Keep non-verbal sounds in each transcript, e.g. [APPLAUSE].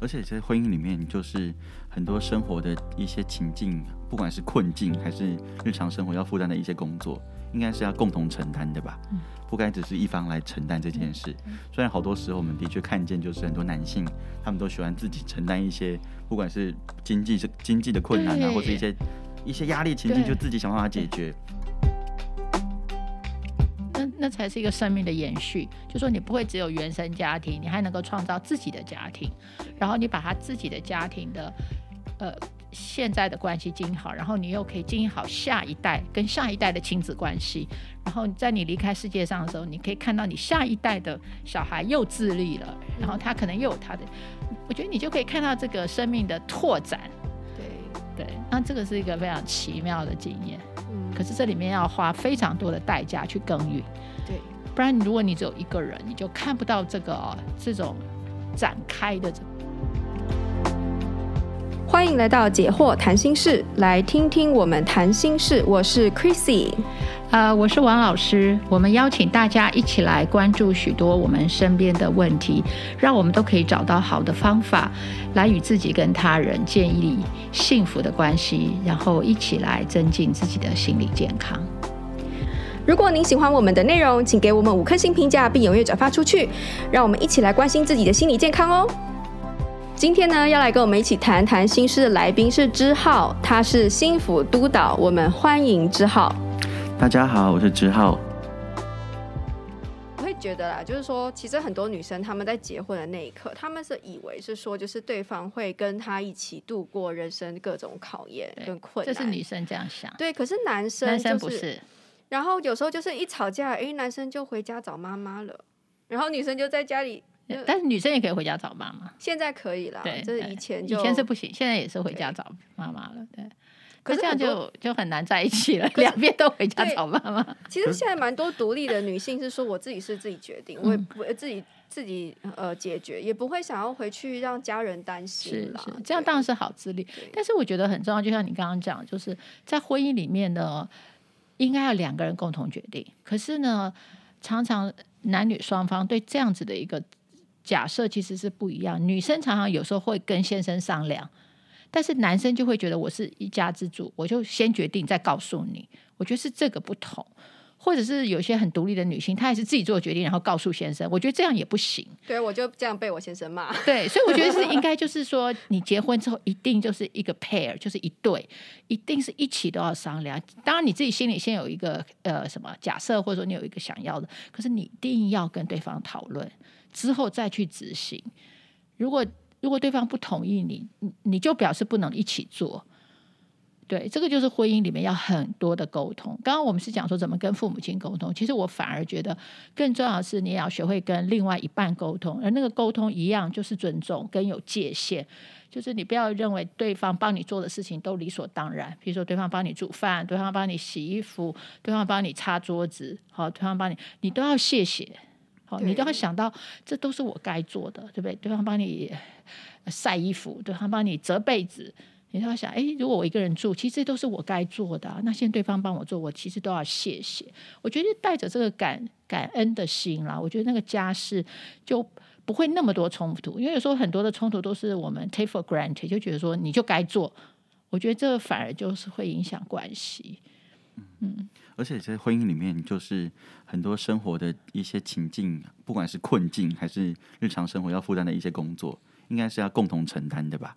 而且在婚姻里面，就是很多生活的一些情境，不管是困境还是日常生活要负担的一些工作，应该是要共同承担的吧？不该只是一方来承担这件事。虽然好多时候我们的确看见，就是很多男性他们都喜欢自己承担一些，不管是经济是经济的困难啊，或者一些一些压力情境，就自己想办法解决。那才是一个生命的延续，就说你不会只有原生家庭，你还能够创造自己的家庭，然后你把他自己的家庭的呃现在的关系经营好，然后你又可以经营好下一代跟下一代的亲子关系，然后在你离开世界上的时候，你可以看到你下一代的小孩又自立了，然后他可能又有他的，我觉得你就可以看到这个生命的拓展。对对，那这个是一个非常奇妙的经验。嗯，可是这里面要花非常多的代价去耕耘。对，不然如果你只有一个人，你就看不到这个、哦、这种展开的。欢迎来到解惑谈心事，来听听我们谈心事。我是 Chrissy，呃，我是王老师。我们邀请大家一起来关注许多我们身边的问题，让我们都可以找到好的方法，来与自己跟他人建立幸福的关系，然后一起来增进自己的心理健康。如果您喜欢我们的内容，请给我们五颗星评价，并踊跃转发出去，让我们一起来关心自己的心理健康哦。今天呢，要来跟我们一起谈谈心事的来宾是之浩，他是心辅督导，我们欢迎之浩。大家好，我是之浩。我会觉得啦，就是说，其实很多女生她们在结婚的那一刻，她们是以为是说，就是对方会跟她一起度过人生各种考验跟困难，这是女生这样想。对，可是男生、就是、男生不是。然后有时候就是一吵架，哎，男生就回家找妈妈了，然后女生就在家里。但是女生也可以回家找妈妈。现在可以了，对，这是以前就，以前是不行，现在也是回家找妈妈了，对。可是这样就就很难在一起了，两边都回家找妈妈。其实现在蛮多独立的女性是说，我自己是自己决定，我也不会自己自己呃解决，也不会想要回去让家人担心是。这样当然是好自立，但是我觉得很重要，就像你刚刚讲，就是在婚姻里面呢。应该要两个人共同决定，可是呢，常常男女双方对这样子的一个假设其实是不一样。女生常常有时候会跟先生商量，但是男生就会觉得我是一家之主，我就先决定再告诉你。我觉得是这个不同。或者是有些很独立的女性，她也是自己做决定，然后告诉先生。我觉得这样也不行。对，我就这样被我先生骂。对，[LAUGHS] 所以我觉得是应该，就是说，你结婚之后一定就是一个 pair，就是一对，一定是一起都要商量。当然你自己心里先有一个呃什么假设，或者说你有一个想要的，可是你一定要跟对方讨论之后再去执行。如果如果对方不同意你，你就表示不能一起做。对，这个就是婚姻里面要很多的沟通。刚刚我们是讲说怎么跟父母亲沟通，其实我反而觉得更重要的是你也要学会跟另外一半沟通，而那个沟通一样就是尊重跟有界限，就是你不要认为对方帮你做的事情都理所当然。比如说对方帮你煮饭，对方帮你洗衣服，对方帮你擦桌子，好，对方帮你，你都要谢谢，好，你都要想到这都是我该做的，对不对？对方帮你晒衣服，对方帮你折被子。你要想，哎，如果我一个人住，其实这都是我该做的啊。那现在对方帮我做，我其实都要谢谢。我觉得带着这个感感恩的心啦，我觉得那个家事就不会那么多冲突。因为有时候很多的冲突都是我们 take for granted，就觉得说你就该做。我觉得这反而就是会影响关系。嗯，而且在婚姻里面，就是很多生活的一些情境，不管是困境还是日常生活要负担的一些工作。应该是要共同承担的吧，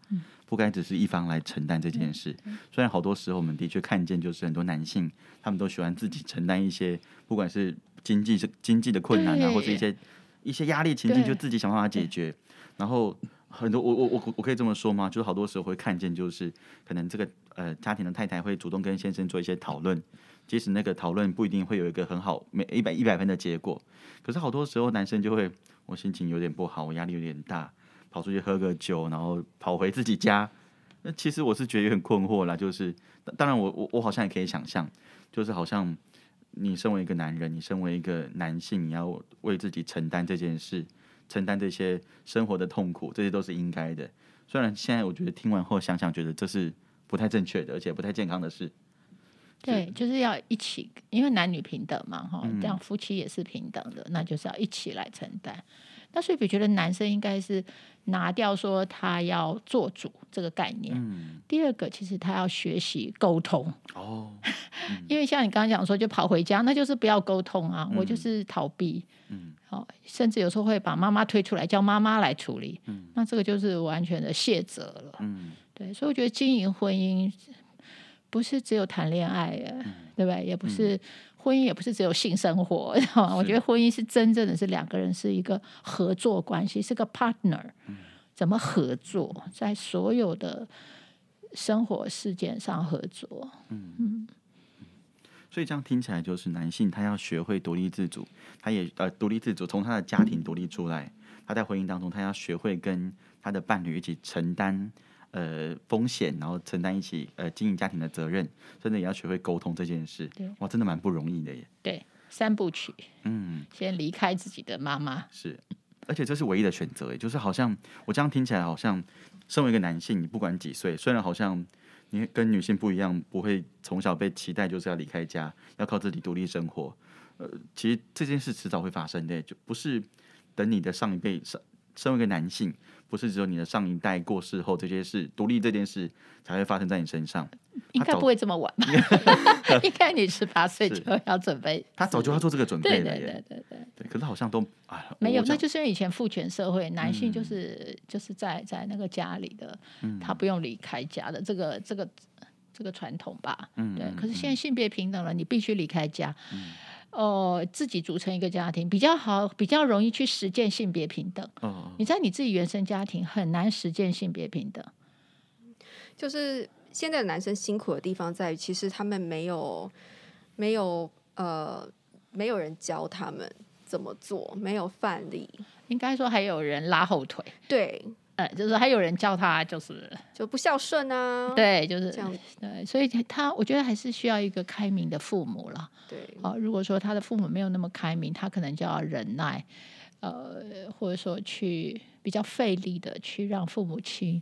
不该只是一方来承担这件事。虽然好多时候我们的确看见，就是很多男性他们都喜欢自己承担一些，不管是经济是经济的困难啊，或者一些一些压力情境，就自己想办法解决。然后很多我我我我可以这么说吗？就是好多时候会看见，就是可能这个呃家庭的太太会主动跟先生做一些讨论，即使那个讨论不一定会有一个很好每一百一百分的结果，可是好多时候男生就会我心情有点不好，我压力有点大。跑出去喝个酒，然后跑回自己家。[LAUGHS] 那其实我是觉得有点困惑啦，就是当然我我我好像也可以想象，就是好像你身为一个男人，你身为一个男性，你要为自己承担这件事，承担这些生活的痛苦，这些都是应该的。虽然现在我觉得听完后想想，觉得这是不太正确的，而且不太健康的事。对，就是要一起，因为男女平等嘛，哈，这样夫妻也是平等的，那就是要一起来承担。那所以我觉得男生应该是拿掉说他要做主这个概念。嗯、第二个，其实他要学习沟通。哦，嗯、[LAUGHS] 因为像你刚刚讲说，就跑回家，那就是不要沟通啊，嗯、我就是逃避。嗯，好，甚至有时候会把妈妈推出来，叫妈妈来处理。嗯，那这个就是完全的卸责了。嗯，对，所以我觉得经营婚姻不是只有谈恋爱，嗯、对不对？也不是、嗯、婚姻，也不是只有性生活。[LAUGHS] 是我觉得婚姻是真正的是两个人是一个合作关系，是个 partner。嗯，怎么合作，在所有的生活事件上合作？嗯。嗯所以这样听起来，就是男性他要学会独立自主，他也呃独立自主，从他的家庭独立出来。他在婚姻当中，他要学会跟他的伴侣一起承担呃风险，然后承担一起呃经营家庭的责任，真的也要学会沟通这件事。哇，真的蛮不容易的耶。对，三部曲。嗯，先离开自己的妈妈。是，而且这是唯一的选择，就是好像我这样听起来，好像身为一个男性，你不管几岁，虽然好像。你跟女性不一样，不会从小被期待就是要离开家，要靠自己独立生活。呃，其实这件事迟早会发生的，就不是等你的上一辈上，身为一个男性，不是只有你的上一代过世后，这些事独立这件事才会发生在你身上。应该不会这么晚吧？[LAUGHS] [LAUGHS] 应该你十八岁就要准备。他早就要做这个准备了。对对对对对。可是好像都啊，没有，那就是因为以前父权社会，男性就是、嗯、就是在在那个家里的，嗯、他不用离开家的这个这个这个传统吧。嗯。对。可是现在性别平等了，你必须离开家，嗯、哦，自己组成一个家庭比较好，比较容易去实践性别平等。哦。你在你自己原生家庭很难实践性别平等，就是。现在的男生辛苦的地方在于，其实他们没有没有呃，没有人教他们怎么做，没有范例。应该说还有人拉后腿。对，呃，就是还有人叫他，就是就不孝顺啊。对，就是这样。对，所以他我觉得还是需要一个开明的父母了。对，好，如果说他的父母没有那么开明，他可能就要忍耐，呃，或者说去比较费力的去让父母亲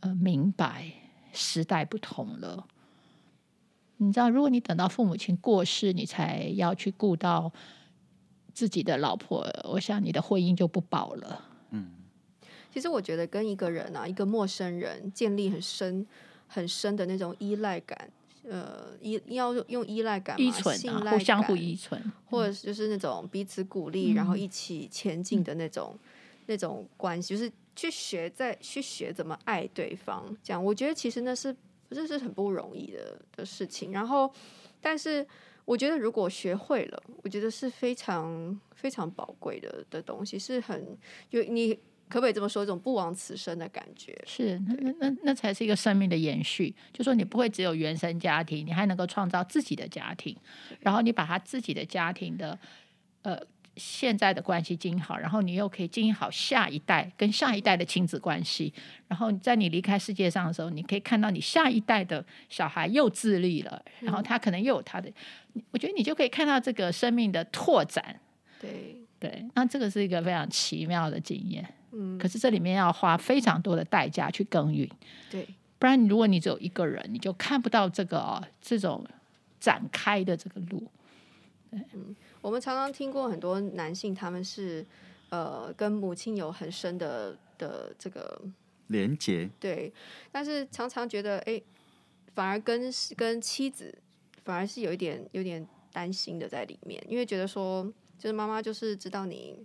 呃明白。时代不同了，你知道，如果你等到父母亲过世，你才要去顾到自己的老婆，我想你的婚姻就不保了。嗯，其实我觉得跟一个人啊，一个陌生人建立很深、很深的那种依赖感，呃，依要用依赖感、依存、啊、信赖感，相互依存，或者就是那种彼此鼓励，嗯、然后一起前进的那种、嗯、那种关系，就是。去学，再去学怎么爱对方，这样我觉得其实那是这是很不容易的的事情。然后，但是我觉得如果学会了，我觉得是非常非常宝贵的的东西，是很有你可不可以这么说，一种不枉此生的感觉。是，那那那那才是一个生命的延续。就说你不会只有原生家庭，你还能够创造自己的家庭，然后你把他自己的家庭的呃。现在的关系经营好，然后你又可以经营好下一代跟下一代的亲子关系，然后在你离开世界上的时候，你可以看到你下一代的小孩又自立了，然后他可能又有他的，我觉得你就可以看到这个生命的拓展。对对，那这个是一个非常奇妙的经验。嗯，可是这里面要花非常多的代价去耕耘。对，不然如果你只有一个人，你就看不到这个、哦、这种展开的这个路。对，嗯。我们常常听过很多男性，他们是呃跟母亲有很深的的这个连接，对，但是常常觉得哎，反而跟跟妻子反而是有一点有点担心的在里面，因为觉得说就是妈妈就是知道你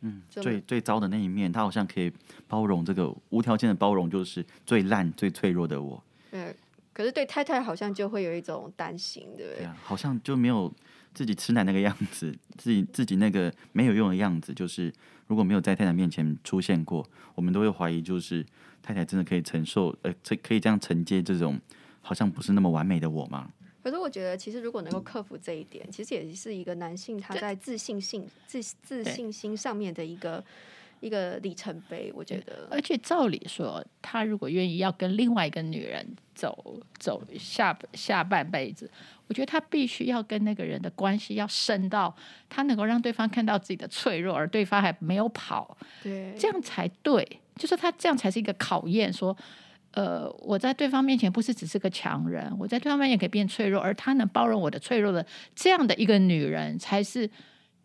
嗯最最糟的那一面，他好像可以包容这个无条件的包容，就是最烂最脆弱的我。对，可是对太太好像就会有一种担心，对不对？对啊，好像就没有。自己吃奶那个样子，自己自己那个没有用的样子，就是如果没有在太太面前出现过，我们都会怀疑，就是太太真的可以承受，呃，这可以这样承接这种好像不是那么完美的我吗？可是我觉得，其实如果能够克服这一点，其实也是一个男性他在自信性、自自信心上面的一个。一个里程碑，我觉得。而且照理说，他如果愿意要跟另外一个女人走走下下半辈子，我觉得他必须要跟那个人的关系要深到他能够让对方看到自己的脆弱，而对方还没有跑，对，这样才对。就是他这样才是一个考验，说，呃，我在对方面前不是只是个强人，我在对方面前可以变脆弱，而他能包容我的脆弱的这样的一个女人，才是。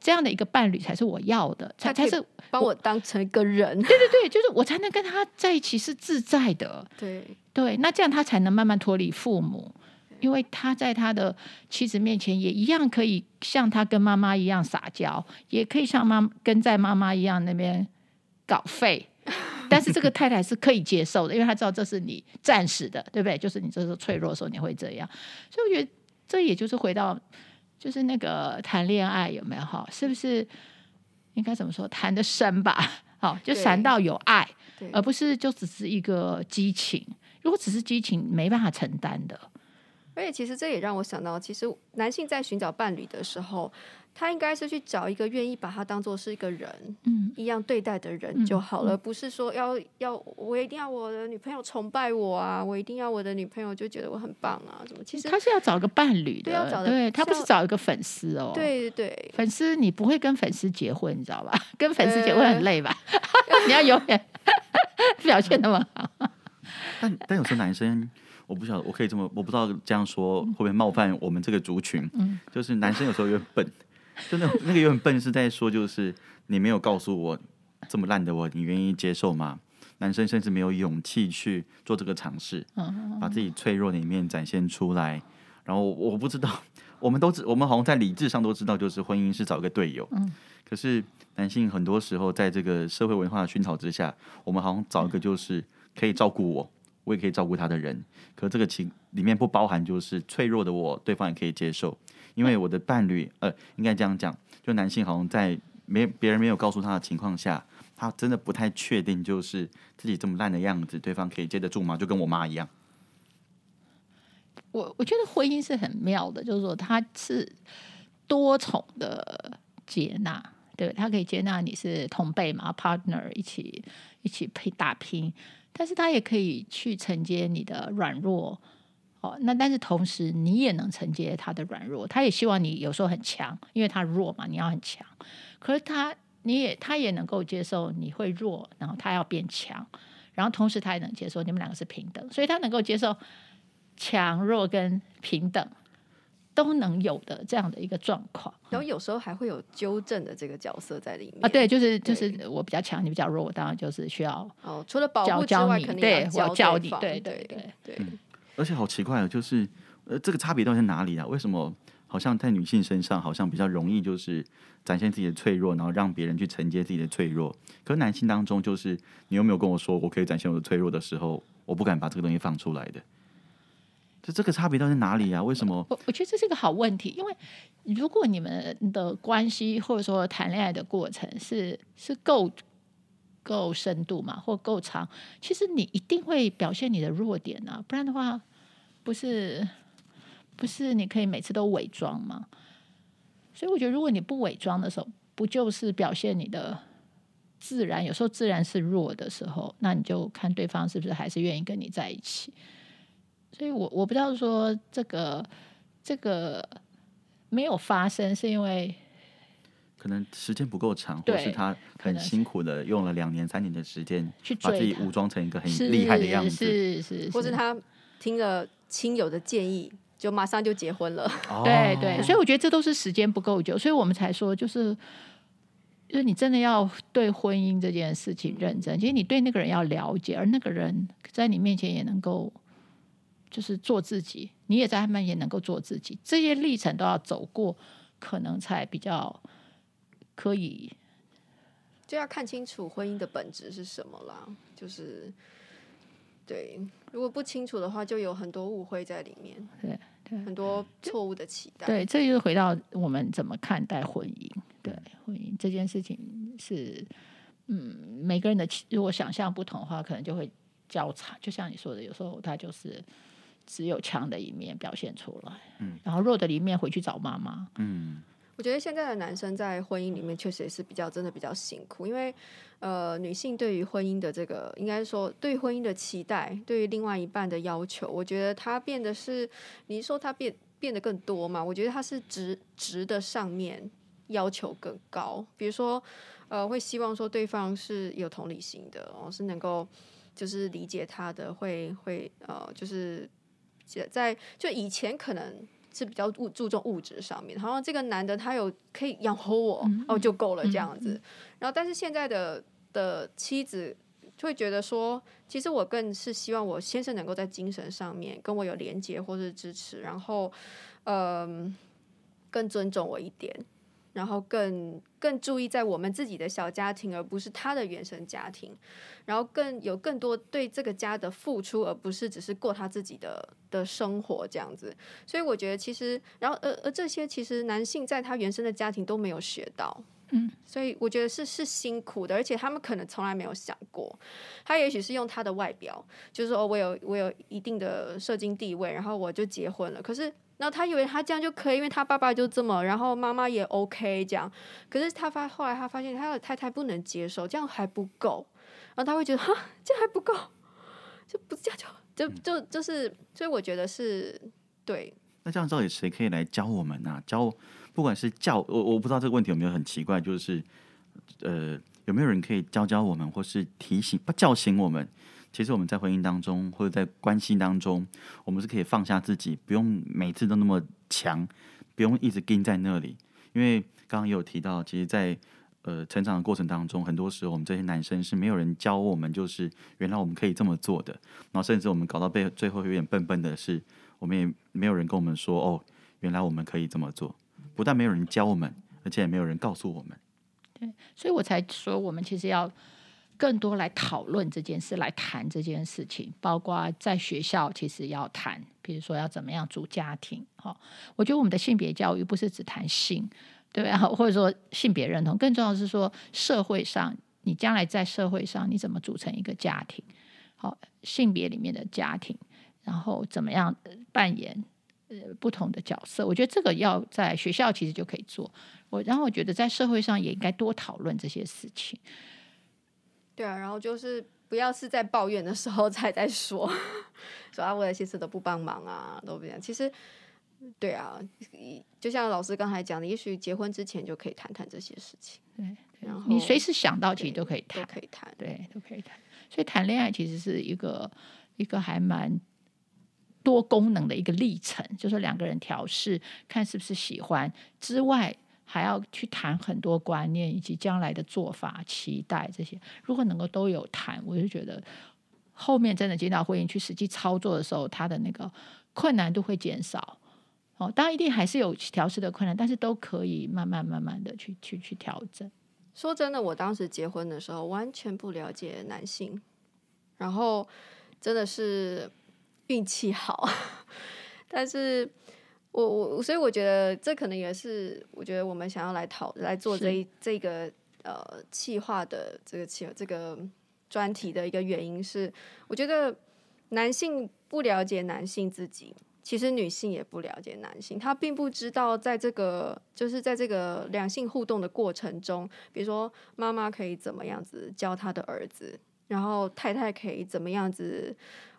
这样的一个伴侣才是我要的，才才是把我当成一个人。对对对，就是我才能跟他在一起是自在的。[LAUGHS] 对对，那这样他才能慢慢脱离父母，因为他在他的妻子面前也一样可以像他跟妈妈一样撒娇，也可以像妈跟在妈妈一样那边搞废。但是这个太太是可以接受的，因为她知道这是你暂时的，对不对？就是你这时候脆弱的时候你会这样，所以我觉得这也就是回到。就是那个谈恋爱有没有哈？是不是应该怎么说？谈的深吧，好，就谈到有爱，而不是就只是一个激情。如果只是激情，没办法承担的。而且，其实这也让我想到，其实男性在寻找伴侣的时候。他应该是去找一个愿意把他当做是一个人，嗯，一样对待的人就好了，嗯嗯、不是说要要我一定要我的女朋友崇拜我啊，我一定要我的女朋友就觉得我很棒啊，什么？其实他是要找个伴侣的，要找的对他不是找一个粉丝哦，对对对，粉丝你不会跟粉丝结婚，你知道吧？[LAUGHS] 跟粉丝结婚很累吧？[LAUGHS] 你要永远 [LAUGHS] 表现那么好。但但有时候男生，我不晓得，我可以这么，我不知道这样说会不会冒犯我们这个族群？嗯，就是男生有时候有点笨。[LAUGHS] 就那那个有点笨，是在说，就是你没有告诉我这么烂的我，你愿意接受吗？男生甚至没有勇气去做这个尝试，把自己脆弱的一面展现出来。然后我不知道，我们都知，我们好像在理智上都知道，就是婚姻是找一个队友。可是男性很多时候在这个社会文化的熏陶之下，我们好像找一个就是可以照顾我，我也可以照顾他的人。可这个情里面不包含就是脆弱的我，对方也可以接受。因为我的伴侣，呃，应该这样讲，就男性好像在没别人没有告诉他的情况下，他真的不太确定，就是自己这么烂的样子，对方可以接得住吗？就跟我妈一样。我我觉得婚姻是很妙的，就是说他是多重的接纳，对，他可以接纳你是同辈嘛，partner 一起一起配打拼，但是他也可以去承接你的软弱。哦，那但是同时你也能承接他的软弱，他也希望你有时候很强，因为他弱嘛，你要很强。可是他你也他也能够接受你会弱，然后他要变强，然后同时他也能接受你们两个是平等，所以他能够接受强弱跟平等都能有的这样的一个状况。然后有时候还会有纠正的这个角色在里面啊，对，就是就是我比较强，你比较弱，我当然就是需要哦，除了保护之外，肯定对我要教你，对对对对。而且好奇怪哦，就是呃，这个差别到底在哪里啊？为什么好像在女性身上好像比较容易就是展现自己的脆弱，然后让别人去承接自己的脆弱？可是男性当中，就是你有没有跟我说我可以展现我的脆弱的时候，我不敢把这个东西放出来的。就这个差别到底在哪里啊？为什么？我我觉得这是一个好问题，因为如果你们的关系或者说谈恋爱的过程是是够够深度嘛，或够长，其实你一定会表现你的弱点啊，不然的话，不是不是你可以每次都伪装吗？所以我觉得，如果你不伪装的时候，不就是表现你的自然？有时候自然是弱的时候，那你就看对方是不是还是愿意跟你在一起。所以我我不知道说这个这个没有发生，是因为。可能时间不够长，或是他很辛苦的用了两年、三年的时间，去把自己武装成一个很厉害的样子，是是，是，是，或是他听了亲友的建议，就马上就结婚了。哦、对对，所以我觉得这都是时间不够久，所以我们才说，就是就是你真的要对婚姻这件事情认真，其实你对那个人要了解，而那个人在你面前也能够就是做自己，你也在他面前能够做自己，这些历程都要走过，可能才比较。可以，就要看清楚婚姻的本质是什么啦。就是，对，如果不清楚的话，就有很多误会在里面，对，对，很多错误的期待。对，这就是回到我们怎么看待婚姻。对，婚姻这件事情是，嗯，每个人的如果想象不同的话，可能就会交叉。就像你说的，有时候他就是只有强的一面表现出来，嗯，然后弱的一面回去找妈妈，嗯。我觉得现在的男生在婚姻里面确实也是比较真的比较辛苦，因为呃，女性对于婚姻的这个应该说对婚姻的期待，对于另外一半的要求，我觉得他变得是，你说他变变得更多嘛？我觉得他是值值的上面要求更高，比如说呃，会希望说对方是有同理心的，哦，是能够就是理解他的，会会呃，就是在就以前可能。是比较物注重物质上面，好像这个男的他有可以养活我，嗯、哦就够了这样子。然后但是现在的的妻子就会觉得说，其实我更是希望我先生能够在精神上面跟我有连接或是支持，然后嗯、呃、更尊重我一点。然后更更注意在我们自己的小家庭，而不是他的原生家庭。然后更有更多对这个家的付出，而不是只是过他自己的的生活这样子。所以我觉得，其实，然后而而这些，其实男性在他原生的家庭都没有学到。嗯，所以我觉得是是辛苦的，而且他们可能从来没有想过。他也许是用他的外表，就是说，哦，我有我有一定的社经地位，然后我就结婚了。可是。然后他以为他这样就可以，因为他爸爸就这么，然后妈妈也 OK 这样。可是他发后来他发现他的太太不能接受，这样还不够。然后他会觉得哈，这样还不够，[LAUGHS] 就不这样就就就就是，所以我觉得是对。那这样到底谁可以来教我们呢、啊？教不管是教我，我不知道这个问题有没有很奇怪，就是呃，有没有人可以教教我们，或是提醒不叫醒我们？其实我们在婚姻当中，或者在关系当中，我们是可以放下自己，不用每次都那么强，不用一直盯在那里。因为刚刚也有提到，其实，在呃成长的过程当中，很多时候我们这些男生是没有人教我们，就是原来我们可以这么做的。然后甚至我们搞到被最后有点笨笨的是，我们也没有人跟我们说哦，原来我们可以这么做。不但没有人教我们，而且也没有人告诉我们。对，所以我才说，我们其实要。更多来讨论这件事，来谈这件事情，包括在学校其实要谈，比如说要怎么样组家庭。哈，我觉得我们的性别教育不是只谈性，对啊，或者说性别认同，更重要的是说社会上，你将来在社会上你怎么组成一个家庭？好，性别里面的家庭，然后怎么样扮演呃不同的角色？我觉得这个要在学校其实就可以做。我然后我觉得在社会上也应该多讨论这些事情。对啊，然后就是不要是在抱怨的时候才在说，[LAUGHS] 说啊，我的先生都不帮忙啊，都不这样。其实，对啊，就像老师刚才讲的，也许结婚之前就可以谈谈这些事情。对，对，然后你随时想到，其实都可以谈，都可以谈，对，都可以谈。所以谈恋爱其实是一个一个还蛮多功能的一个历程，就是两个人调试，看是不是喜欢之外。还要去谈很多观念，以及将来的做法、期待这些。如果能够都有谈，我就觉得后面真的进到婚姻去实际操作的时候，他的那个困难度会减少。哦，当然一定还是有调试的困难，但是都可以慢慢慢慢的去去去调整。说真的，我当时结婚的时候完全不了解男性，然后真的是运气好，[LAUGHS] 但是。我我所以我觉得这可能也是我觉得我们想要来讨来做这一这个呃企划的这个企这个专题的一个原因是，我觉得男性不了解男性自己，其实女性也不了解男性，他并不知道在这个就是在这个两性互动的过程中，比如说妈妈可以怎么样子教他的儿子，然后太太可以怎么样子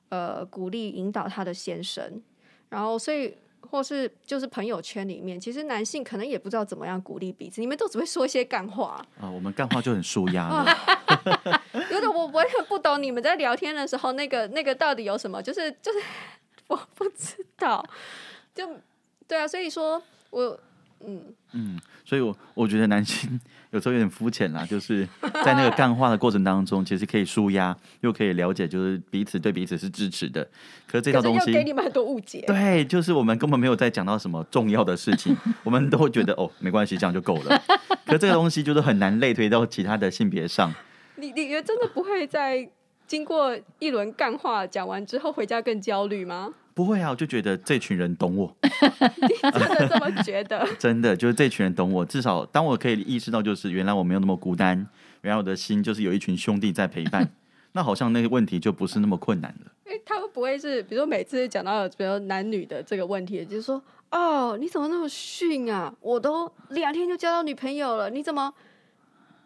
呃鼓励引导他的先生，然后所以。或是就是朋友圈里面，其实男性可能也不知道怎么样鼓励彼此，你们都只会说一些干话啊、哦。我们干话就很舒压了。[LAUGHS] 有点我我也不懂你们在聊天的时候，那个那个到底有什么？就是就是我不知道。就对啊，所以说我嗯嗯，所以我我觉得男性。有时候有点肤浅啦，[LAUGHS] 就是在那个干话的过程当中，其实可以舒压，又可以了解，就是彼此对彼此是支持的。可是这套东西给你们很多误解。对，就是我们根本没有在讲到什么重要的事情，我们都会觉得哦，没关系，这样就够了。[LAUGHS] 可是这个东西就是很难类推到其他的性别上。你你觉得真的不会在经过一轮干话讲完之后回家更焦虑吗？不会啊，我就觉得这群人懂我。[LAUGHS] 你真的这么觉得？[LAUGHS] 真的，就是这群人懂我。至少当我可以意识到，就是原来我没有那么孤单，原来我的心就是有一群兄弟在陪伴，[LAUGHS] 那好像那个问题就不是那么困难了。哎，他们不会是，比如说每次讲到比如说男女的这个问题，就是说，哦，你怎么那么逊啊？我都两天就交到女朋友了，你怎么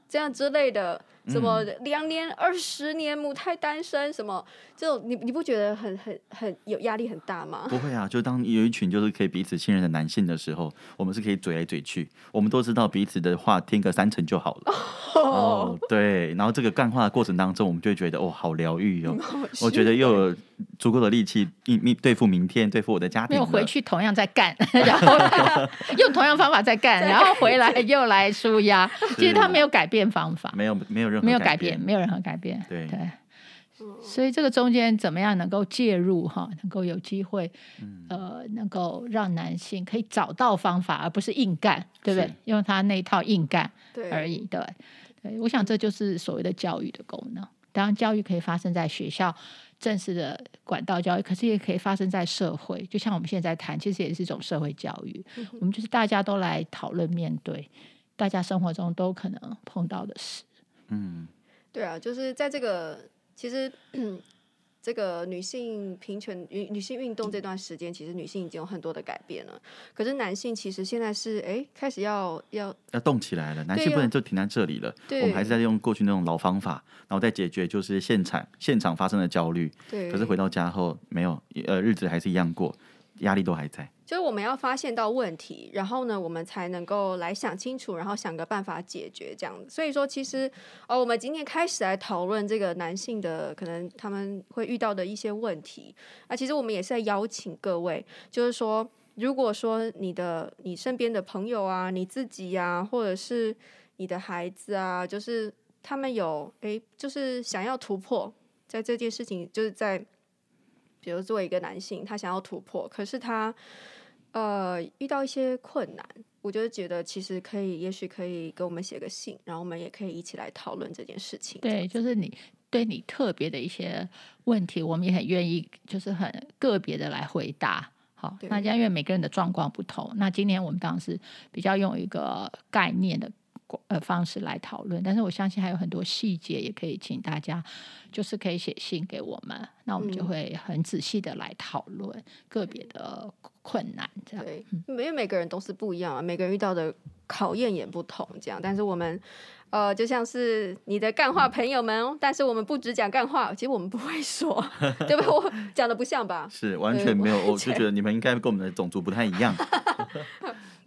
这样之类的？什么两年、二十年母胎单身，什么这种，你你不觉得很很很有压力很大吗？不会啊，就当有一群就是可以彼此信任的男性的时候，我们是可以嘴来嘴去，我们都知道彼此的话听个三成就好了。哦，[LAUGHS] 哦，对，然后这个干话的过程当中，我们就会觉得哦，好疗愈哦，我觉得又有足够的力气应应对付明天，对付我的家庭。没有回去同样在干，[LAUGHS] 然后 [LAUGHS] 用同样方法在干，然后回来又来舒压。其实他没有改变方法，没有没有任何没有改变，没有任何改变。对对，所以这个中间怎么样能够介入哈，能够有机会，呃，能够让男性可以找到方法，而不是硬干，对不对？用他那一套硬干而已。对对，我想这就是所谓的教育的功能。当然，教育可以发生在学校正式的管道教育，可是也可以发生在社会。就像我们现在谈，其实也是一种社会教育。我们就是大家都来讨论面对。大家生活中都可能碰到的事，嗯，对啊，就是在这个其实这个女性平权、女女性运动这段时间，其实女性已经有很多的改变了。可是男性其实现在是哎开始要要要动起来了，男性不能就停在这里了。对，我们还是在用过去那种老方法，然后再解决就是现场现场发生的焦虑。对，可是回到家后没有呃日子还是一样过，压力都还在。就是我们要发现到问题，然后呢，我们才能够来想清楚，然后想个办法解决这样子。所以说，其实哦，我们今天开始来讨论这个男性的可能他们会遇到的一些问题。啊，其实我们也是在邀请各位，就是说，如果说你的你身边的朋友啊，你自己呀、或者是你的孩子啊，就是他们有诶，就是想要突破，在这件事情，就是在比如作为一个男性，他想要突破，可是他。呃，遇到一些困难，我就觉得其实可以，也许可以给我们写个信，然后我们也可以一起来讨论这件事情。对，就是你对你特别的一些问题，我们也很愿意，就是很个别的来回答。好，那因为每个人的状况不同，那今天我们当然是比较用一个概念的。呃，方式来讨论，但是我相信还有很多细节也可以请大家，就是可以写信给我们，那我们就会很仔细的来讨论个别的困难，这样。对，因为每个人都是不一样啊，每个人遇到的考验也不同，这样。但是我们，呃，就像是你的干话朋友们，但是我们不只讲干话，其实我们不会说，[LAUGHS] 对不对？我讲的不像吧？[LAUGHS] 是完全没有，[LAUGHS] 我就觉得你们应该跟我们的种族不太一样。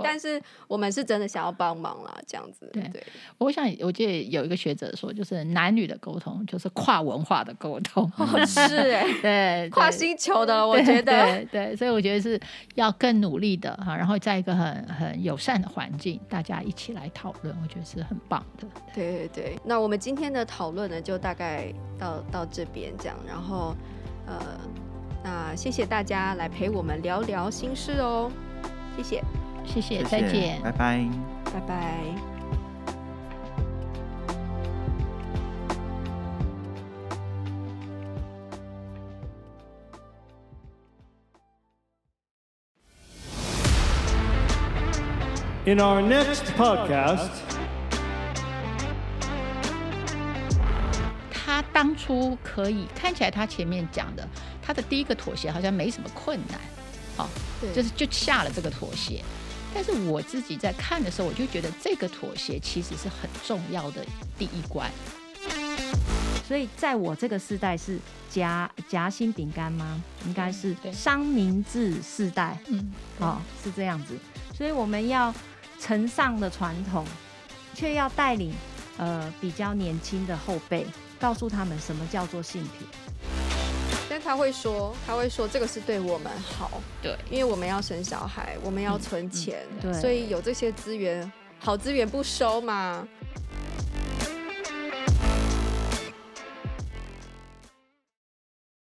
但是我们是真的想要帮忙啦，这样子。对，对我想我记得有一个学者说，就是男女的沟通就是跨文化的沟通，哦、是哎，对，跨星球的，我觉得对，对，对，所以我觉得是要更努力的哈，然后在一个很很友善的环境，大家一起来讨论，我觉得是很棒的。对对对，那我们今天的讨论呢，就大概到到这边这样，然后呃，那谢谢大家来陪我们聊聊心事哦，谢谢。谢谢，再见，拜拜，拜拜。In our next podcast，他当初可以看起来，他前面讲的，他的第一个妥协好像没什么困难，就是就下了这个妥协。但是我自己在看的时候，我就觉得这个妥协其实是很重要的第一关。所以在我这个世代是夹夹心饼干吗？应该是三明治世代。嗯，哦，是这样子。所以我们要承上的传统，却要带领呃比较年轻的后辈，告诉他们什么叫做性平。但他会说，他会说这个是对我们好，对，因为我们要生小孩，我们要存钱，对，所以有这些资源，好资源不收嘛。